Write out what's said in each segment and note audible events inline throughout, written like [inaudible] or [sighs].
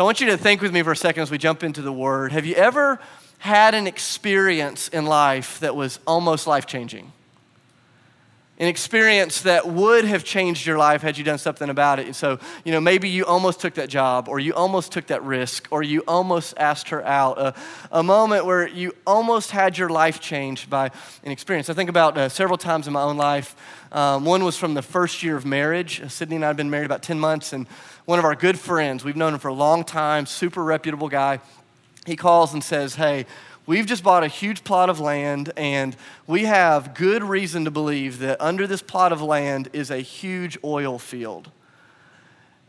So I want you to think with me for a second as we jump into the word. Have you ever had an experience in life that was almost life changing? An experience that would have changed your life had you done something about it. And so, you know, maybe you almost took that job, or you almost took that risk, or you almost asked her out. A, a moment where you almost had your life changed by an experience. I think about uh, several times in my own life. Um, one was from the first year of marriage. Sydney and I had been married about 10 months, and one of our good friends, we've known him for a long time, super reputable guy, he calls and says, Hey, We've just bought a huge plot of land, and we have good reason to believe that under this plot of land is a huge oil field.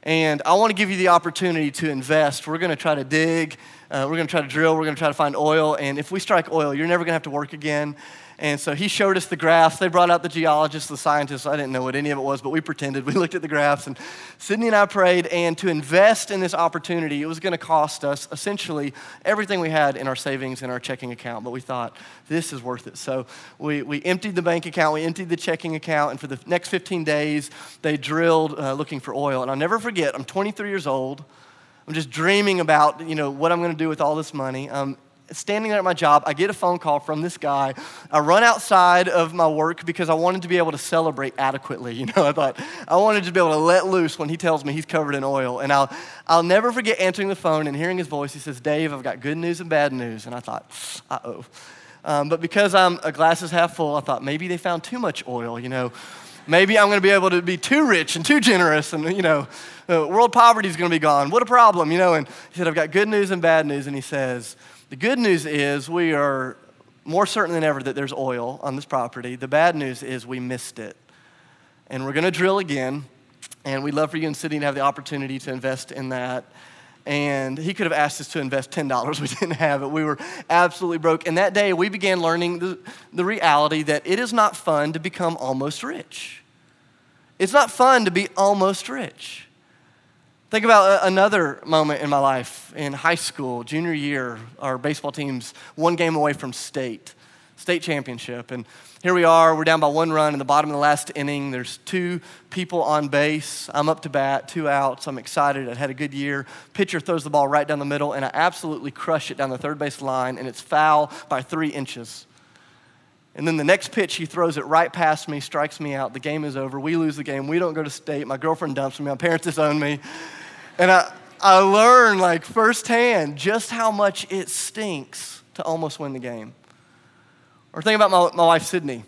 And I want to give you the opportunity to invest. We're going to try to dig, uh, we're going to try to drill, we're going to try to find oil. And if we strike oil, you're never going to have to work again. And so he showed us the graphs. They brought out the geologists, the scientists. I didn't know what any of it was, but we pretended. [laughs] We looked at the graphs, and Sydney and I prayed. And to invest in this opportunity, it was going to cost us essentially everything we had in our savings and our checking account. But we thought, this is worth it. So we, we emptied the bank account, we emptied the checking account, and for the next 15 days, they drilled uh, looking for oil. And I'll never forget, I'm 23 years old. I'm just dreaming about, you know, what I'm going to do with all this money. Um, standing there at my job, I get a phone call from this guy. I run outside of my work because I wanted to be able to celebrate adequately. [laughs] You know, I thought I wanted to be able to let loose when he tells me he's covered in oil. And I'll, I'll never forget answering the phone and hearing his voice. He says, Dave, I've got good news and bad news. And I thought, uh oh. Um, but because I'm a glass is half full, I thought maybe they found too much oil, you know. Maybe I'm going to be able to be too rich and too generous, and you know, uh, world poverty is going to be gone. What a problem, you know. And he said, I've got good news and bad news. And he says, the good news is we are more certain than ever that there's oil on this property. The bad news is we missed it. And we're going to drill again. And we'd love for you in Sydney to have the opportunity to invest in that. And he could have asked us to invest $10. [laughs] We didn't have it. We were absolutely broke. And that day, we began learning the, the reality that it is not fun to become almost rich. It's not fun to be almost rich. Think about another moment in my life in high school, junior year. Our baseball team's one game away from state, state championship. And here we are, we're down by one run in the bottom of the last inning. There's two people on base. I'm up to bat, two outs. I'm excited. I had a good year. Pitcher throws the ball right down the middle, and I absolutely crush it down the third base line, and it's foul by three inches. And then the next pitch, he throws it right past me, strikes me out. The game is over. We lose the game. We don't go to state. My girlfriend dumps me. My parents disown me. And I, I learned like firsthand just how much it stinks to almost win the game. Or think about my, my wife, Sydney.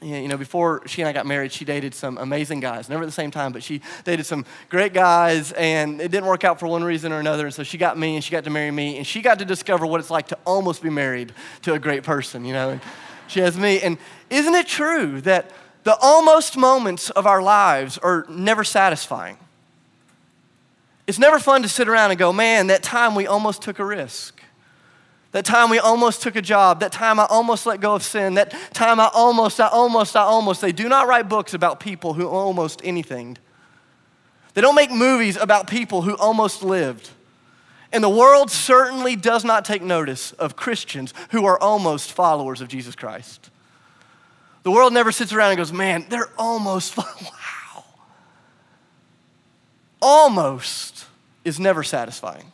You know, before she and I got married, she dated some amazing guys. Never at the same time, but she dated some great guys, and it didn't work out for one reason or another. And so she got me, and she got to marry me, and she got to discover what it's like to almost be married to a great person, you know. And she has me. And isn't it true that the almost moments of our lives are never satisfying? It's never fun to sit around and go, man, that time we almost took a risk. That time we almost took a job. That time I almost let go of sin. That time I almost, I almost, I almost. They do not write books about people who almost anything. They don't make movies about people who almost lived. And the world certainly does not take notice of Christians who are almost followers of Jesus Christ. The world never sits around and goes, man, they're almost, [laughs] wow. Almost is never satisfying.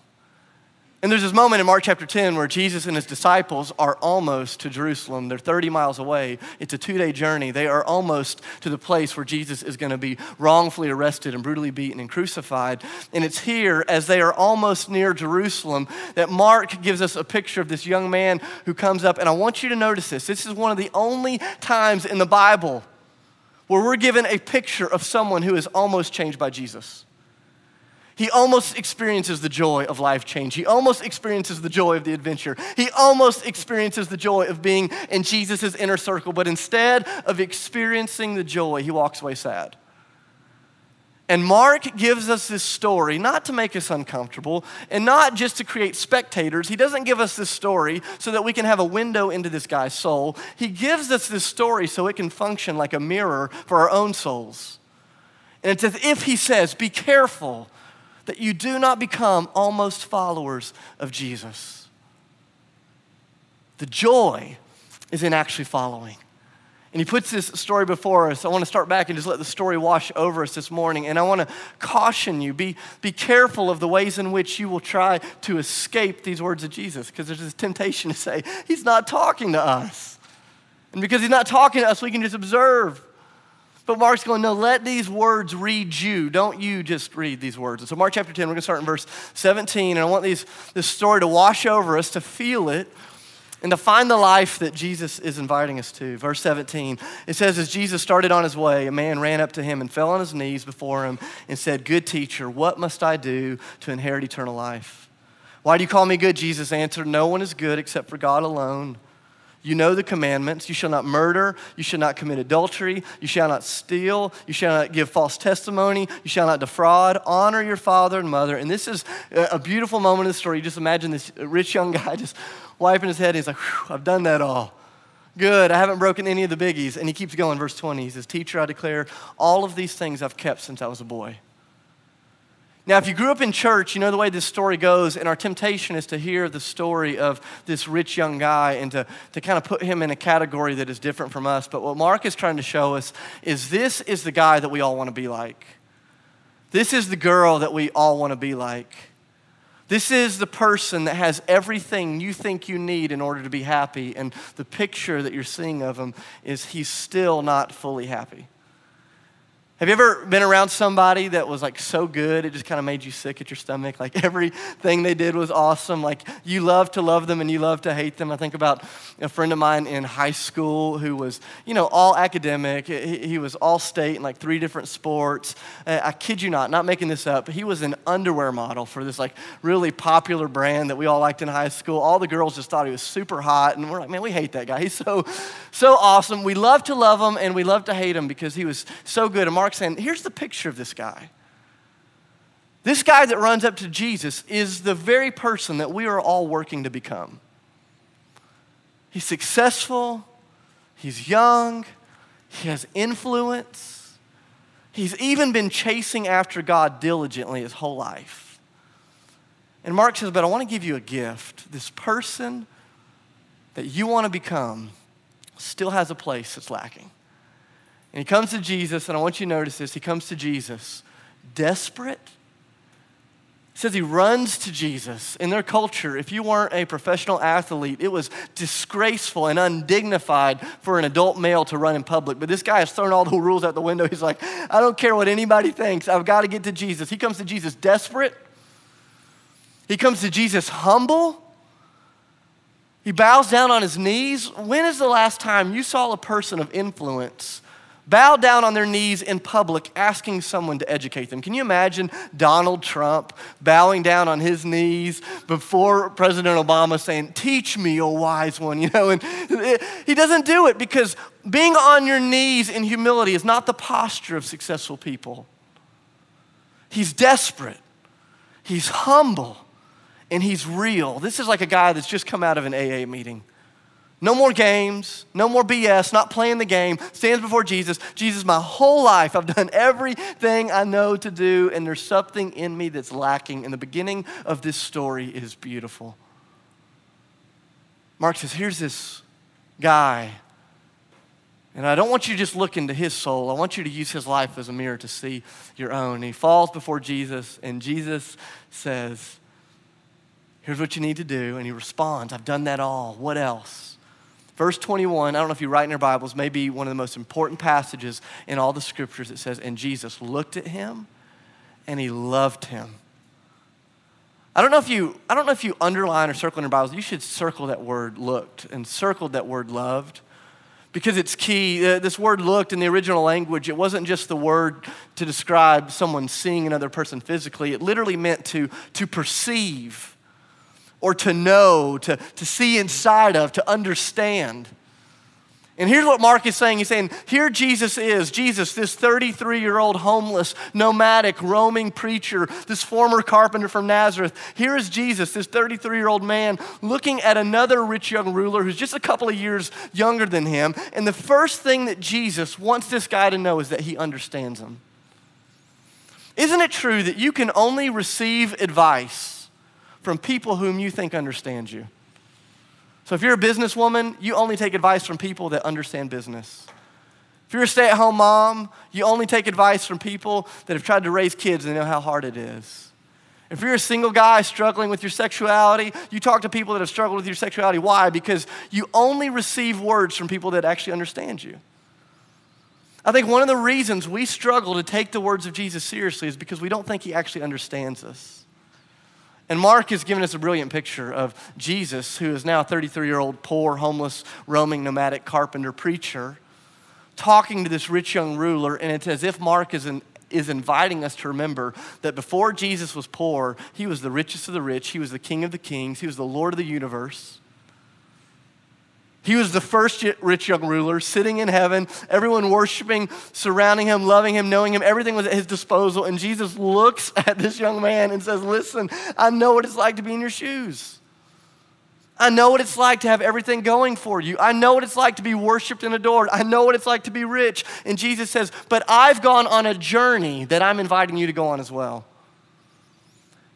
And there's this moment in Mark chapter 10 where Jesus and his disciples are almost to Jerusalem. They're 30 miles away. It's a two day journey. They are almost to the place where Jesus is going to be wrongfully arrested and brutally beaten and crucified. And it's here, as they are almost near Jerusalem, that Mark gives us a picture of this young man who comes up. And I want you to notice this. This is one of the only times in the Bible where we're given a picture of someone who is almost changed by Jesus he almost experiences the joy of life change. He almost experiences the joy of the adventure. He almost experiences the joy of being in Jesus' inner circle, but instead of experiencing the joy, he walks away sad. And Mark gives us this story not to make us uncomfortable and not just to create spectators. He doesn't give us this story so that we can have a window into this guy's soul. He gives us this story so it can function like a mirror for our own souls. And it's as if he says, Be careful that you do not become almost followers of Jesus. The joy is in actually following. And he puts this story before us. I want to start back and just let the story wash over us this morning. And I want to caution you be, be careful of the ways in which you will try to escape these words of Jesus, because there's this temptation to say, He's not talking to us. And because He's not talking to us, we can just observe. But Mark's going, No, let these words read you. Don't you just read these words. And so, Mark chapter 10, we're going to start in verse 17. And I want these, this story to wash over us, to feel it and to find the life that Jesus is inviting us to. Verse 17, it says, As Jesus started on his way, a man ran up to him and fell on his knees before him and said, Good teacher, what must I do to inherit eternal life? Why do you call me good? Jesus answered, No one is good except for God alone. You know the commandments. You shall not murder. You shall not commit adultery. You shall not steal. You shall not give false testimony. You shall not defraud. Honor your father and mother. And this is a beautiful moment in the story. You just imagine this rich young guy just wiping his head. he's like, I've done that all. Good. I haven't broken any of the biggies. And he keeps going. Verse 20. He says, Teacher, I declare all of these things I've kept since I was a boy. Now, if you grew up in church, you know the way this story goes, and our temptation is to hear the story of this rich young guy and to, to kind of put him in a category that is different from us. But what Mark is trying to show us is this is the guy that we all want to be like. This is the girl that we all want to be like. This is the person that has everything you think you need in order to be happy, and the picture that you're seeing of him is he's still not fully happy. Have you ever been around somebody that was like so good, it just kind of made you sick at your stomach? Like [laughs] everything they did was awesome. Like you love to love them and you love to hate them. I think about a friend of mine in high school who was, you know, all academic. He, was all state in like three different sports. Uh, I kid you not, not making this up. But he was an underwear model for this like really popular brand that we all liked in high school. All the girls just thought he was super hot. And we're like, man, we hate that guy. He's so, so awesome. We love to love him and we love to hate him because he was so good. And Mark saying, here's the picture of this guy. This guy that runs up to Jesus is the very person that we are all working to become. He's successful, he's young, he has influence. He's even been chasing after God diligently his whole life. And Mark says, But I want to give you a gift. This person that you want to become still has a place that's lacking. And he comes to Jesus, and I want you to notice this. He comes to Jesus desperate. It says he runs to Jesus. In their culture, if you weren't a professional athlete, it was disgraceful and undignified for an adult male to run in public. But this guy has thrown all the rules out the window. He's like, I don't care what anybody thinks. I've got to get to Jesus. He comes to Jesus desperate. He comes to Jesus humble. He bows down on his knees. When is the last time you saw a person of influence bow down on their knees in public asking someone to educate them. Can you imagine Donald Trump bowing down on his knees before President Obama saying, Teach me, O wise one? [laughs] You know, and he doesn't do it because being on your knees in humility is not the posture of successful people. He's desperate, he's humble, and he's real. This is like a guy that's just come out of an AA meeting. No more games, no more BS, not playing the game. Stands before Jesus. Jesus, my whole life, I've done everything I know to do, and there's something in me that's lacking. And the beginning of this story is beautiful. Mark says, Here's this guy, and I don't want you to just look into his soul. I want you to use his life as a mirror to see your own. And he falls before Jesus, and Jesus says, Here's what you need to do. And he responds, I've done that all. What else? Verse 21, I don't know if you write in your Bibles, maybe one of the most important passages in all the scriptures. It says, And Jesus looked at him and he loved him. I don't know if you, I don't know if you underline or circle in your Bibles. You should circle that word looked and circle that word loved because it's key. Uh, this word looked in the original language, it wasn't just the word to describe someone seeing another person physically, it literally meant to, to perceive or to know, to, to see inside of, to understand. And here's what Mark is saying. He's saying, here Jesus is. Jesus, this 33 year old homeless, nomadic, roaming preacher, this former carpenter from Nazareth. Here is Jesus, this 33 year old man, looking at another rich young ruler who's just a couple of years younger than him. And the first thing that Jesus wants this guy to know is that he understands him. Isn't it true that you can only receive advice? From people whom you think understand you. So if you're a businesswoman, you only take advice from people that understand business. If you're a stay at home mom, you only take advice from people that have tried to raise kids and know how hard it is. If you're a single guy struggling with your sexuality, you talk to people that have struggled with your sexuality. Why? Because you only receive words from people that actually understand you. I think one of the reasons we struggle to take the words of Jesus seriously is because we don't think he actually understands us. And Mark has given us a brilliant picture of Jesus, who is now a 33 year old, poor, homeless, roaming, nomadic carpenter preacher, talking to this rich young ruler. And it's as if Mark is, in, is inviting us to remember that before Jesus was poor, he was the richest of the rich, he was the king of the kings, he was the Lord of the universe. He was the first rich young ruler sitting in heaven, everyone worshiping, surrounding him, loving him, knowing him. Everything was at his disposal. And Jesus looks [laughs] at this young man and says, Listen, I know what it's like to be in your shoes. I know what it's like to have everything going for you. I know what it's like to be worshiped and adored. I know what it's like to be rich. And Jesus says, But I've gone on a journey that I'm inviting you to go on as well.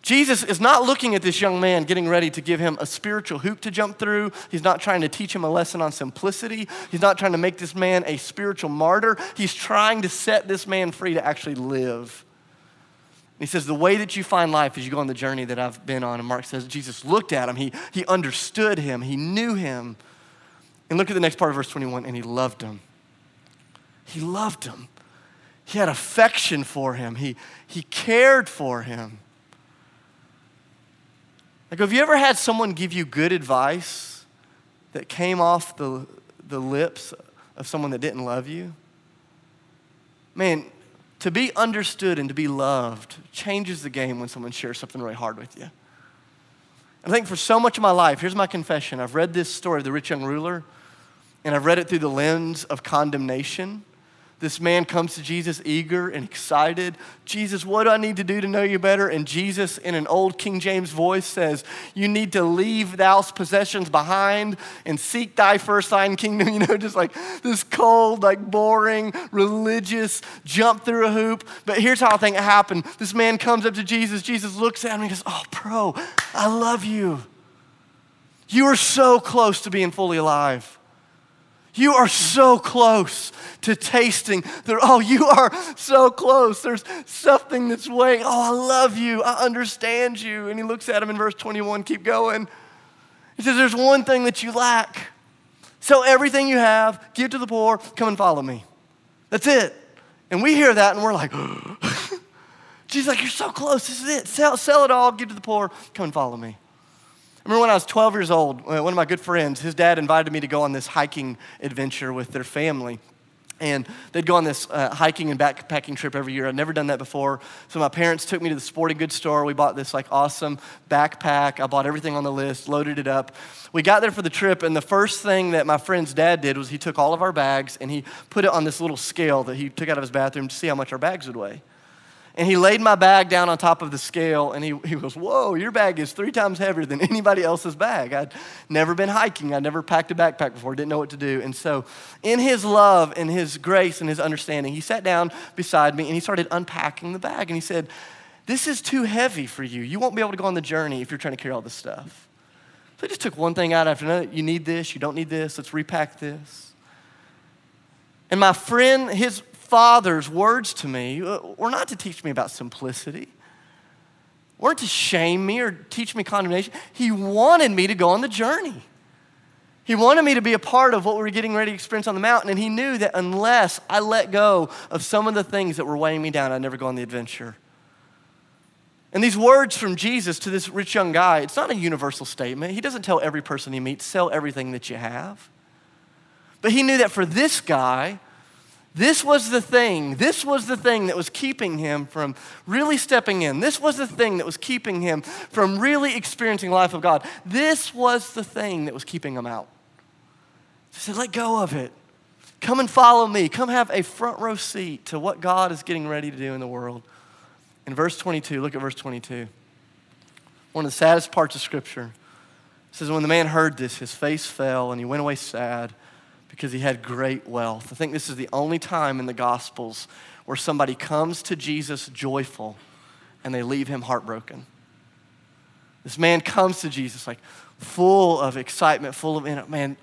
Jesus is not looking at this young man getting ready to give him a spiritual hoop to jump through. He's not trying to teach him a lesson on simplicity. He's not trying to make this man a spiritual martyr. He's trying to set this man free to actually live. He says, The way that you find life is you go on the journey that I've been on. And Mark says, Jesus looked at him, he, he understood him, he knew him. And look at the next part of verse 21 and he loved him. He loved him. He had affection for him, he, he cared for him. Like, have you ever had someone give you good advice that came off the, the lips of someone that didn't love you? Man, to be understood and to be loved changes the game when someone shares something really hard with you. I think for so much of my life, here's my confession I've read this story of the rich young ruler, and I've read it through the lens of condemnation. This man comes to Jesus eager and excited. Jesus, what do I need to do to know you better? And Jesus, in an old King James voice, says, You need to leave thou's possessions behind and seek thy first thine kingdom. [laughs] You know, just like this cold, like boring, religious jump through a hoop. But here's how I think it happened. This man comes up to Jesus. Jesus looks at him and goes, Oh, bro, I love you. You are so close to being fully alive. You are so close to tasting. Oh, you are so close. There's something that's weighing. Oh, I love you. I understand you. And he looks at him in verse 21. Keep going. He says, There's one thing that you lack. Sell everything you have, give to the poor, come and follow me. That's it. And we hear that and we're like, [gasps] Jesus, like, you're so close. This is it. Sell, sell it all, give to the poor, come and follow me. I remember when I was 12 years old, uh, one of my good friends, his dad invited me to go on this hiking adventure with their family. And they'd go on this uh, hiking and backpacking trip every year. I'd never done that before. So my parents took me to the sporting goods store. We bought this like awesome backpack. I bought everything on the list, loaded it up. We got there for the trip, and the first thing that my friend's dad did was he took all of our bags and he put it on this little scale that he took out of his bathroom to see how much our bags would weigh. And he laid my bag down on top of the scale and he, he goes, Whoa, your bag is three times heavier than [laughs] anybody else's bag. I'd never been hiking, I'd never packed a backpack before, didn't know what to do. And so, in his love and his grace and his understanding, he sat down beside me and he started unpacking the bag. And he said, This is too heavy for you. You won't be able to go on the journey if you're trying to carry all this stuff. So, he just took one thing out after another. You need this, you don't need this, let's repack this. And my friend, his Father's words to me uh, were not to teach me about simplicity, weren't to shame me or teach me condemnation. He wanted me to go on the journey. He wanted me to be a part of what we were getting ready to experience on the mountain, and he knew that unless I let go of some of the things that were weighing me down, I'd never go on the adventure. And these words from Jesus to this rich young guy, it's not a universal statement. He doesn't tell every person he meets, sell everything that you have. But he knew that for this guy, this was the thing. This was the thing that was keeping him from really stepping in. This was the thing that was keeping him from really experiencing life of God. This was the thing that was keeping him out. He said, let go of it. Come and follow me. Come have a front row seat to what God is getting ready to do in the world. In verse 22, look at verse 22. One of the saddest parts of Scripture. It says, When the man heard this, his face fell and he went away sad because he had great wealth. I think this is the only time in the Gospels where somebody comes to Jesus joyful and they leave him heartbroken. This man comes to Jesus like full of excitement, full of, man,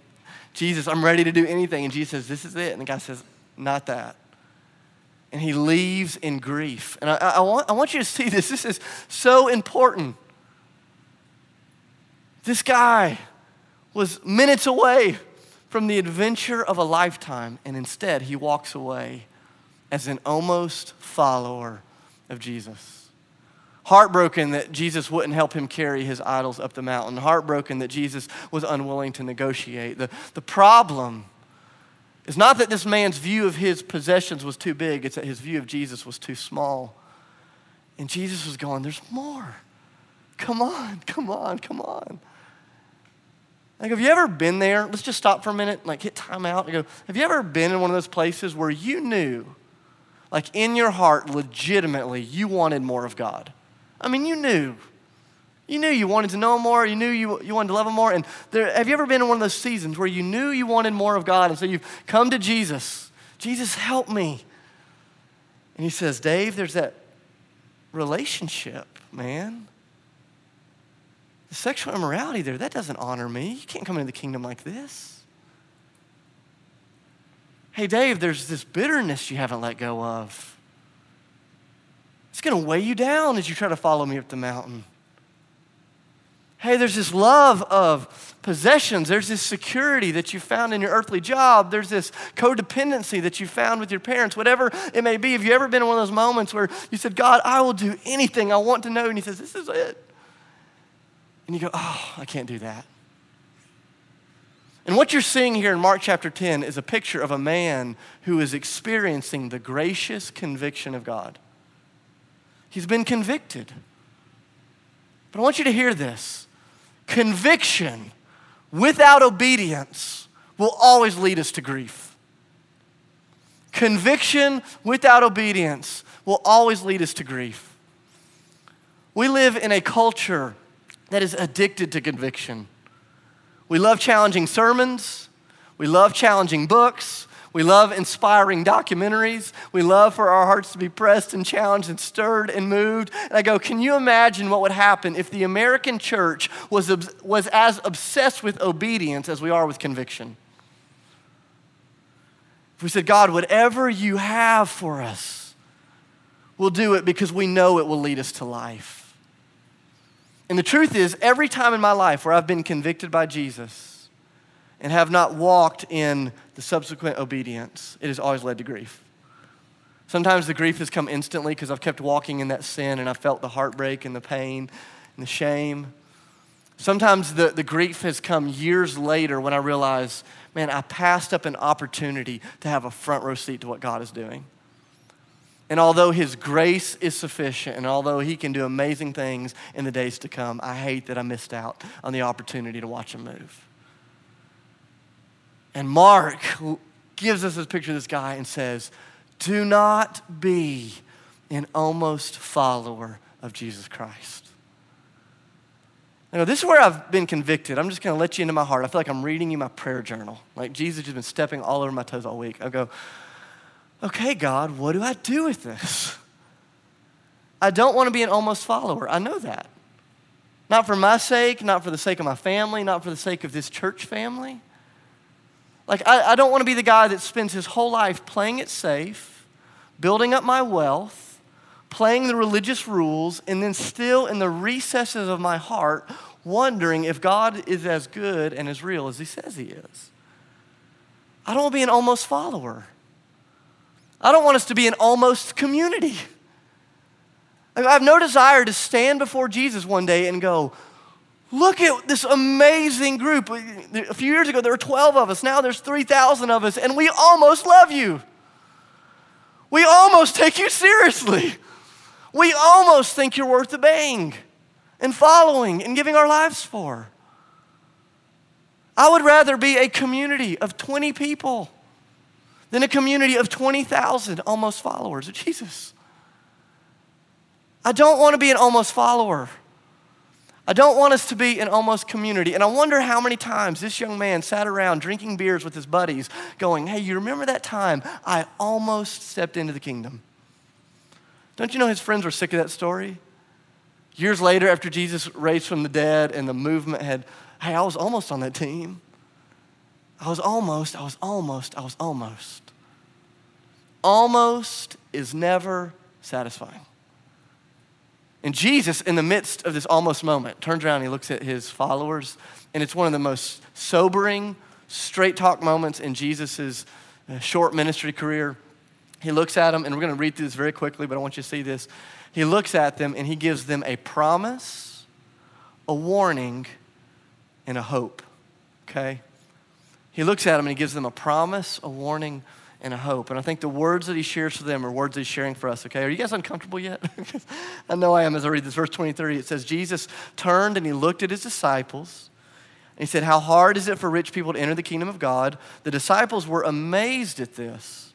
Jesus, I'm ready to do anything. And Jesus says, This is it. And the guy says, not that. And he leaves in grief. And I, I, want, I want you to see this. This is so important. This guy was minutes away from the adventure of a lifetime, and instead he walks away as an almost follower of Jesus. Heartbroken that Jesus wouldn't help him carry his idols up the mountain. Heartbroken that Jesus was unwilling to negotiate. The, the problem is not that this man's view of his possessions was too big, it's that his view of Jesus was too small. And Jesus was going, There's more. Come on, come on, come on. Like, have you ever been there? Let's just stop for a minute, like hit time out and go, have you ever been in one of those places where you knew, like in your heart, legitimately, you wanted more of God? I mean, you knew. You knew you wanted to know him more. You knew you, you wanted to love him more. And there, have you ever been in one of those seasons where you knew you wanted more of God? And so you've come to Jesus. Jesus, help me. And he says, Dave, there's that relationship, man. The sexual immorality there, that doesn't honor me. You can't come into the kingdom like this. Hey, Dave, there's this bitterness you haven't let go of. It's going to weigh you down as you try to follow me up the mountain. Hey, there's this love of possessions. There's this security that you found in your earthly job. There's this codependency that you found with your parents, whatever it may be. Have you ever been in one of those moments where you said, God, I will do anything I want to know? And He says, This is it. And you go, oh, I can't do that. And what you're seeing here in Mark chapter 10 is a picture of a man who is experiencing the gracious conviction of God. He's been convicted. But I want you to hear this conviction without obedience will always lead us to grief. Conviction without obedience will always lead us to grief. We live in a culture that is addicted to conviction. We love challenging sermons, we love challenging books, we love inspiring documentaries. We love for our hearts to be pressed and challenged and stirred and moved. And I go, can you imagine what would happen if the American church was, was as obsessed with obedience as we are with conviction? If we said, God, whatever you have for us, we'll do it because we know it will lead us to life. And the truth is, every time in my life where I've been convicted by Jesus and have not walked in the subsequent obedience, it has always led to grief. Sometimes the grief has come instantly because I've kept walking in that sin and I felt the heartbreak and the pain and the shame. Sometimes the, the grief has come years later when I realize, man, I passed up an opportunity to have a front row seat to what God is doing. And although His grace is sufficient, and although He can do amazing things in the days to come, I hate that I missed out on the opportunity to watch Him move. And Mark gives us this picture of this guy and says, Do not be an almost follower of Jesus Christ. Now, this is where I've been convicted. I'm just going to let you into my heart. I feel like I'm reading you my prayer journal. Like Jesus has been stepping all over my toes all week. I go, okay, God, what do I do with this? I don't want to be an almost follower. I know that. Not for my sake, not for the sake of my family, not for the sake of this church family. Like, I, I don't want to be the guy that spends his whole life playing it safe, building up my wealth, playing the religious rules, and then still in the recesses of my heart wondering if God is as good and as real as he says he is. I don't want to be an almost follower. I don't want us to be an almost community. I have no desire to stand before Jesus one day and go, Look at this amazing group. A few years ago, there were 12 of us. Now there's 3,000 of us, and we almost love you. We almost take you seriously. We almost think you're worth obeying and following and giving our lives for. I would rather be a community of 20 people than a community of 20,000 almost followers of Jesus. I don't want to be an almost follower. I don't want us to be an almost community. And I wonder how many times this young man sat around drinking beers with his buddies, going, Hey, you remember that time I almost stepped into the kingdom? Don't you know his friends were sick of that story? Years later, after Jesus raised from the dead and the movement had, hey, I was almost on that team. I was almost, I was almost, I was almost. almost is never satisfying. And Jesus, in the midst of this almost moment, turns around and he looks at his followers, and it's one of the most sobering, straight talk moments in Jesus' uh, short ministry career. He looks at them, and we're going to read through this very quickly, but I want you to see this. He looks at them and he gives them a promise, a warning, and a hope. Okay? He looks at them and he gives them a promise, a warning, and a hope. And I think the words that he shares for them are words he's sharing for us, okay? Are you guys uncomfortable yet? [laughs] I know I am as I read this. Verse 23, it says, Jesus turned and he looked at his disciples. And he said, How hard is it for rich people to enter the kingdom of God? The disciples were amazed at this.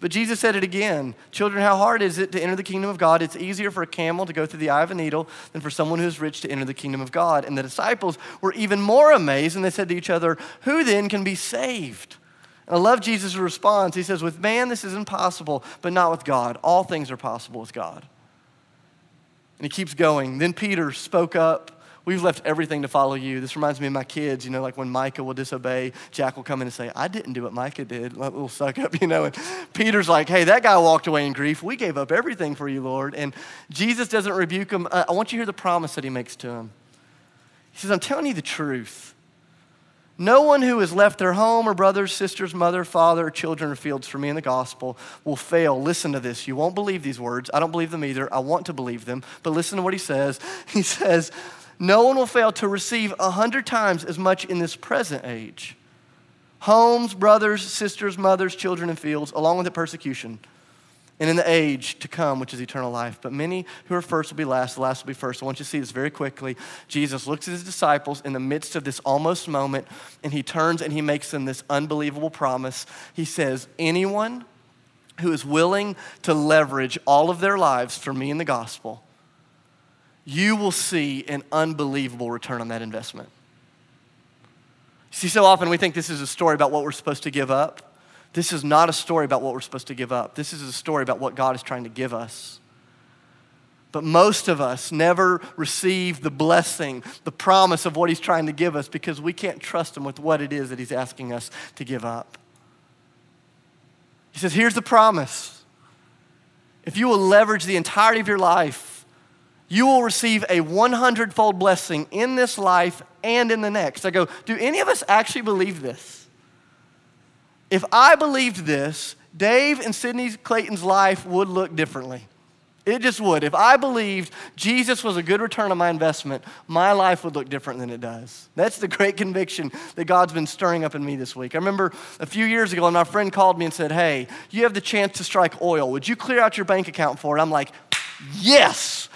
But Jesus said it again Children, how hard is it to enter the kingdom of God? It's easier for a camel to go through the eye of a needle than for someone who is rich to enter the kingdom of God. And the disciples were even more amazed, and they said to each other, Who then can be saved? And I love Jesus' response. He says, With man, this is impossible, but not with God. All things are possible with God. And he keeps going. Then Peter spoke up We've left everything to follow you. This reminds me of my kids, you know, like when Micah will disobey, Jack will come in and say, I didn't do what Micah did. Little suck up, [laughs] you know. And Peter's like, hey, that guy walked away in grief. We gave up everything for you, Lord. And Jesus doesn't rebuke him. Uh, I want you to hear the promise that he makes to him. He says, I'm telling you the truth. No one who has left their home or brothers, sisters, mother, father, children or fields for me in the gospel will fail. Listen to this. You won't believe these words. I don't believe them either. I want to believe them. But listen to what he says. [laughs] He says, no one will fail to receive a hundred times as much in this present age homes, brothers, sisters, mothers, children, and fields, along with the persecution, and in the age to come, which is eternal life. But many who are first will be last, the last will be first. I want you to see this very quickly. Jesus looks at his disciples in the midst of this almost moment, and he turns and he makes them this unbelievable promise. He says, Anyone who is willing to leverage all of their lives for me in the gospel you will see an unbelievable return on that investment. See, so often we think this is a story about what we're supposed to give up. This is not a story about what we're supposed to give up. This is a story about what God is trying to give us. But most of us never receive the blessing, the promise of what He's trying to give us because we can't trust Him with what it is that He's asking us to give up. He says, Here's the promise. If you will leverage the entirety of your life you will receive a 100 fold blessing in this life and in the next. I go, do any of us actually believe this? If I believed this, Dave and Sydney Clayton's life would look differently. It just would. If I believed Jesus was a good return on my investment, my life would look different than it does. That's the great conviction that God's been stirring up in me this week. I remember a few years ago, and my friend called me and said, Hey, you have the chance to strike oil. Would you clear out your bank account for it? I'm like, Yes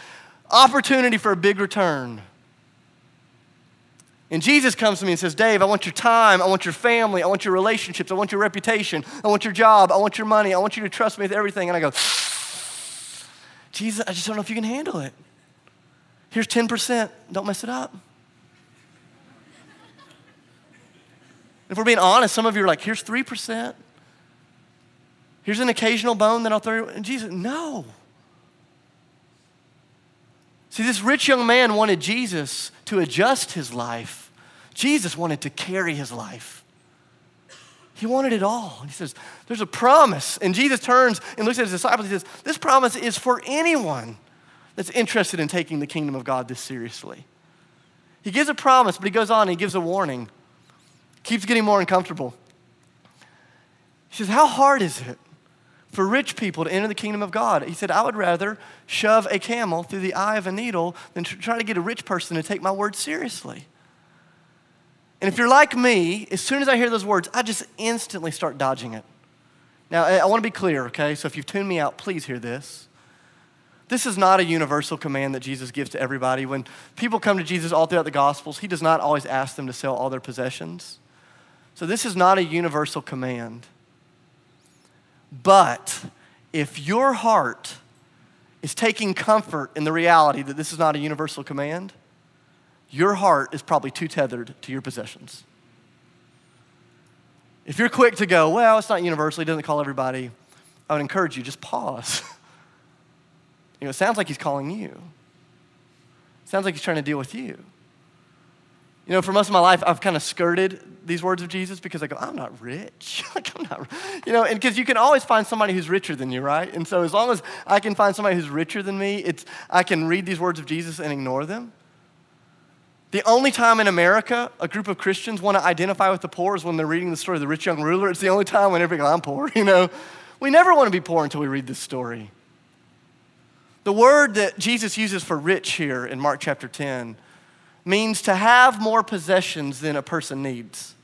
opportunity for a big return. And Jesus comes to me and says, Dave, I want your time, I want your family, I want your relationships, I want your reputation, I want your job, I want your money, I want you to trust me with everything. And I go, [sighs] Jesus, I just don't know if you can handle it. Here's 10%, don't mess it up. If we're being honest, some of you are like, here's 3%. Here's an occasional bone that I'll throw. And Jesus, no. See, this rich young man wanted Jesus to adjust his life. Jesus wanted to carry his life. He wanted it all. he says, There's a promise. And Jesus turns and looks at his disciples. He says, This promise is for anyone that's interested in taking the kingdom of God this seriously. He gives a promise, but he goes on and he gives a warning. Keeps getting more uncomfortable. He says, How hard is it for rich people to enter the kingdom of God. He said, I would rather shove a camel through the eye of a needle than to try to get a rich person to take my word seriously. And if you're like me, as soon as I hear those words, I just instantly start dodging it. Now, I want to be clear, okay? So if you've tuned me out, please hear this. This is not a universal command that Jesus gives to everybody. When people come to Jesus all throughout the Gospels, he does not always ask them to sell all their possessions. So this is not a universal command. But if your heart is taking comfort in the reality that this is not a universal command, your heart is probably too tethered to your possessions. If you're quick to go, well, it's not universal, he doesn't call everybody, I would encourage you, just pause. [laughs] you know, it sounds like he's calling you. It sounds like he's trying to deal with you. You know, for most of my life, I've kind of skirted these words of Jesus because I go, I'm not rich. [laughs] like, I'm not, you know, and because you can always find somebody who's richer than you, right? And so as long as I can find somebody who's richer than me, it's, I can read these words of Jesus and ignore them. The only time in America a group of Christians want to identify with the poor is when they're reading the story of the rich young ruler. It's the only time when everybody goes, I'm poor, [laughs] you know. We never want to be poor until we read this story. The word that Jesus uses for rich here in Mark chapter 10 means to have more possessions than a person needs.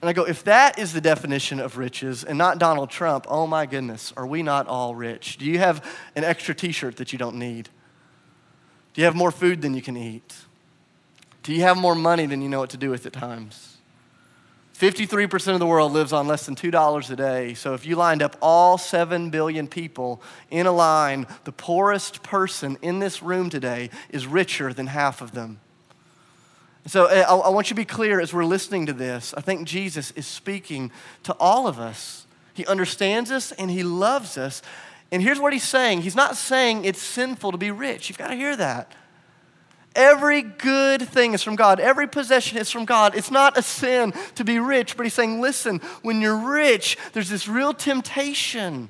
And I go, if that is the definition of riches and not Donald Trump, oh my goodness, are we not all rich? Do you have an extra t shirt that you don't need? Do you have more food than you can eat? Do you have more money than you know what to do with at times? 53% of the world lives on less than $2 a day. So if you lined up all 7 billion people in a line, the poorest person in this room today is richer than half of them. So uh, I, I want you to be clear as we're listening to this. I think Jesus is speaking to all of us. He understands us and he loves us. And here's what he's saying He's not saying it's sinful to be rich. You've got to hear that. Every good thing is from God. Every possession is from God. It's not a sin to be rich, but he's saying, listen, when you're rich, there's this real temptation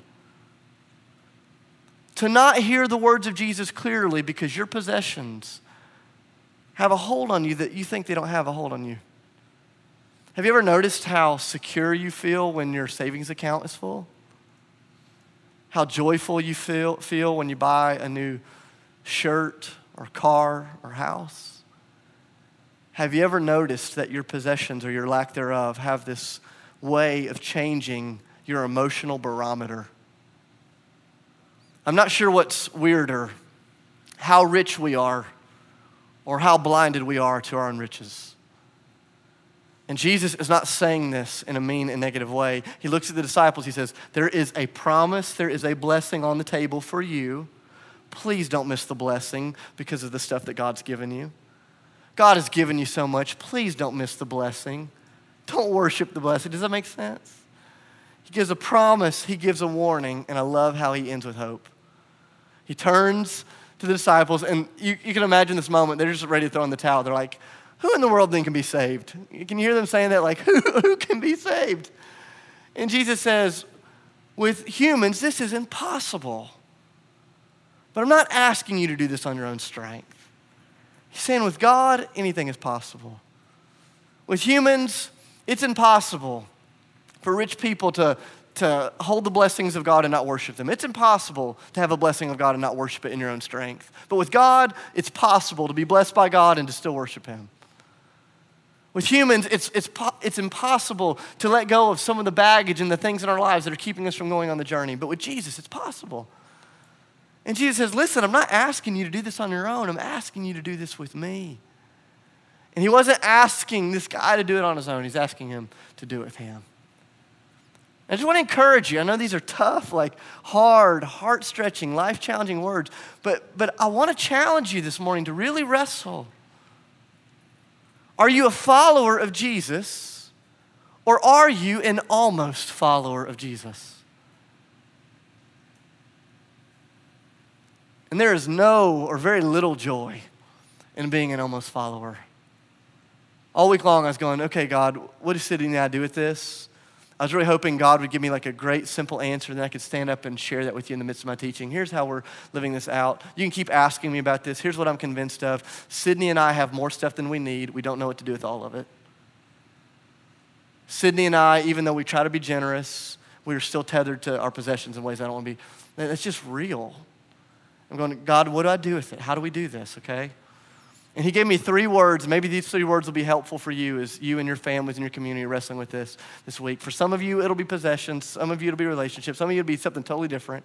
to not hear the words of Jesus clearly because your possessions have a hold on you that you think they don't have a hold on you. Have you ever noticed how secure you feel when your savings account is full? How joyful you feel, feel when you buy a new shirt or car or house? Have you ever noticed that your possessions or your lack thereof have this way of changing your emotional barometer? I'm not sure what's weirder how rich we are or how blinded we are to our own riches. And Jesus is not saying this in a mean and negative way. He looks at the disciples, he says, There is a promise, there is a blessing on the table for you. Please don't miss the blessing because of the stuff that God's given you. God has given you so much. Please don't miss the blessing. Don't worship the blessing. Does that make sense? He gives a promise, he gives a warning, and I love how he ends with hope. He turns to the disciples, and you, you can imagine this moment. They're just ready to throw in the towel. They're like, Who in the world then can be saved? You can hear them saying that? Like, [laughs] Who, who can be saved? And Jesus says, With humans, this is impossible. But I'm not asking you to do this on your own strength. He's saying, with God, anything is possible. With humans, it's impossible for rich people to to hold the blessings of God and not worship them. It's impossible to have a blessing of God and not worship it in your own strength. But with God, it's possible to be blessed by God and to still worship Him. With humans, it's, it's, it's impossible to let go of some of the baggage and the things in our lives that are keeping us from going on the journey. But with Jesus, it's possible. And Jesus says, Listen, I'm not asking you to do this on your own, I'm asking you to do this with me. And He wasn't asking this guy to do it on his own, He's asking him to do it with Him. I just want to encourage you. I know these are tough, like hard, heart stretching, life challenging words, but, but I want to challenge you this morning to really wrestle. Are you a follower of Jesus or are you an almost follower of Jesus? And there is no or very little joy in being an almost follower. All week long, I was going, okay, God, what is Sydney and I do with this? I was really hoping God would give me like a great simple answer, and then I could stand up and share that with you in the midst of my teaching. Here's how we're living this out. You can keep asking me about this. Here's what I'm convinced of Sydney and I have more stuff than we need. We don't know what to do with all of it. Sydney and I, even though we try to be generous, we are still tethered to our possessions in ways I don't want to be. That's just real. I'm going, God, what do I do with it? How do we do this, okay? And he gave me three words. Maybe these three words will be helpful for you as you and your families and your community are wrestling with this this week. For some of you, it'll be possessions. Some of you, it'll be relationships. Some of you, it'll be something totally different.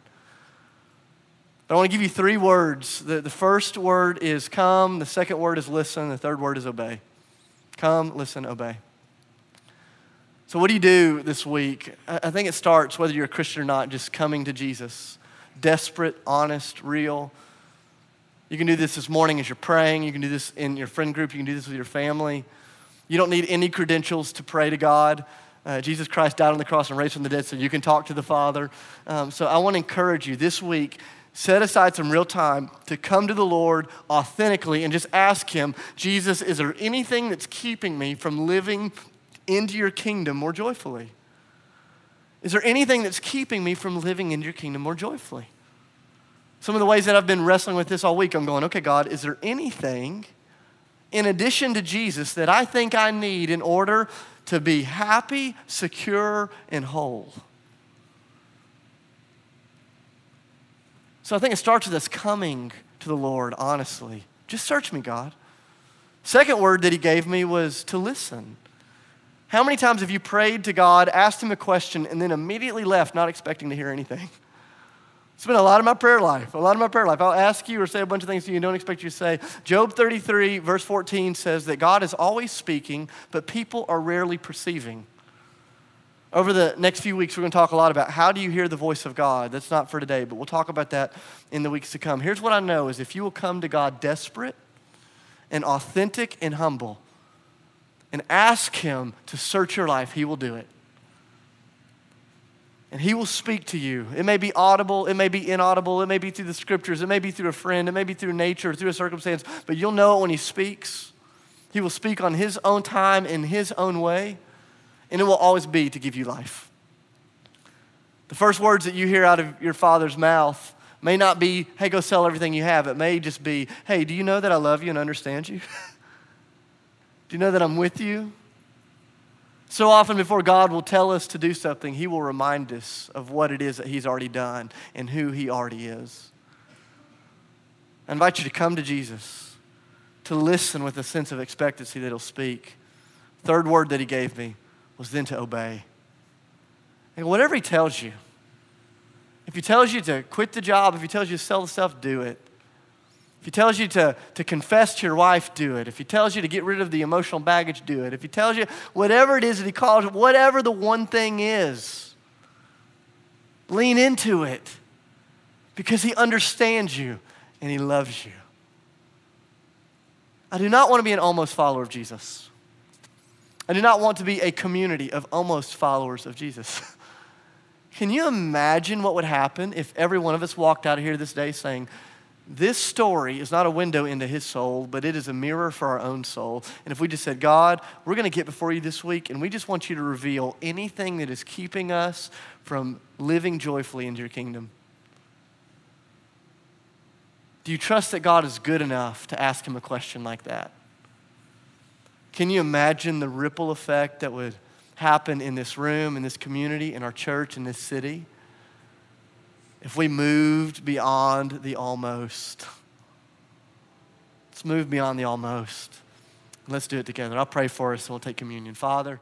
But I want to give you three words. The, the first word is come, the second word is listen, the third word is obey. Come, listen, obey. So, what do you do this week? I think it starts, whether you're a Christian or not, just coming to Jesus. Desperate, honest, real you can do this this morning as you're praying. You can do this in your friend group. You can do this with your family. You don't need any credentials to pray to God. Uh, Jesus Christ died on the cross and raised from the dead so you can talk to the Father. Um, so I want to encourage you this week set aside some real time to come to the Lord authentically and just ask Him, Jesus, is there anything that's keeping me from living into your kingdom more joyfully? Is there anything that's keeping me from living into your kingdom more joyfully? Some of the ways that I've been wrestling with this all week, I'm going, okay, God, is there anything in addition to Jesus that I think I need in order to be happy, secure, and whole? So I think it starts with us coming to the Lord, honestly. Just search me, God. Second word that he gave me was to listen. How many times have you prayed to God, asked him a question, and then immediately left not expecting to hear anything? [laughs] It's been a lot of my prayer life, a lot of my prayer life. I'll ask you or say a bunch of things to you don't expect you to say. Job 33, verse 14 says that God is always speaking, but people are rarely perceiving. Over the next few weeks, we're going to talk a lot about how do you hear the voice of God. That's not for today, but we'll talk about that in the weeks to come. Here's what I know is if you will come to God desperate and authentic and humble and ask him to search your life, he will do it. And he will speak to you. It may be audible, it may be inaudible, it may be through the scriptures, it may be through a friend, it may be through nature, through a circumstance, but you'll know it when he speaks. He will speak on his own time in his own way and it will always be to give you life. The first words that you hear out of your father's mouth may not be, hey, go sell everything you have. It may just be, hey, do you know that I love you and understand you? [laughs] do you know that I'm with you? So often, before God will tell us to do something, He will remind us of what it is that He's already done and who He already is. I invite you to come to Jesus, to listen with a sense of expectancy that He'll speak. Third word that He gave me was then to obey. And whatever he tells you, if he tells you to quit the job, if he tells you to sell the stuff, do it. He tells you to, to confess to your wife, do it. If he tells you to get rid of the emotional baggage, do it. If he tells you whatever it is that he calls, whatever the one thing is, lean into it because he understands you and he loves you. I do not want to be an almost follower of Jesus. I do not want to be a community of almost followers of Jesus. [laughs] Can you imagine what would happen if every one of us walked out of here this day saying, This story is not a window into his soul, but it is a mirror for our own soul. And if we just said, God, we're going to get before you this week, and we just want you to reveal anything that is keeping us from living joyfully into your kingdom. Do you trust that God is good enough to ask him a question like that? Can you imagine the ripple effect that would happen in this room, in this community, in our church, in this city? If we moved beyond the almost. Let's move beyond the almost. Let's do it together. I'll pray for us and we'll take communion. Father,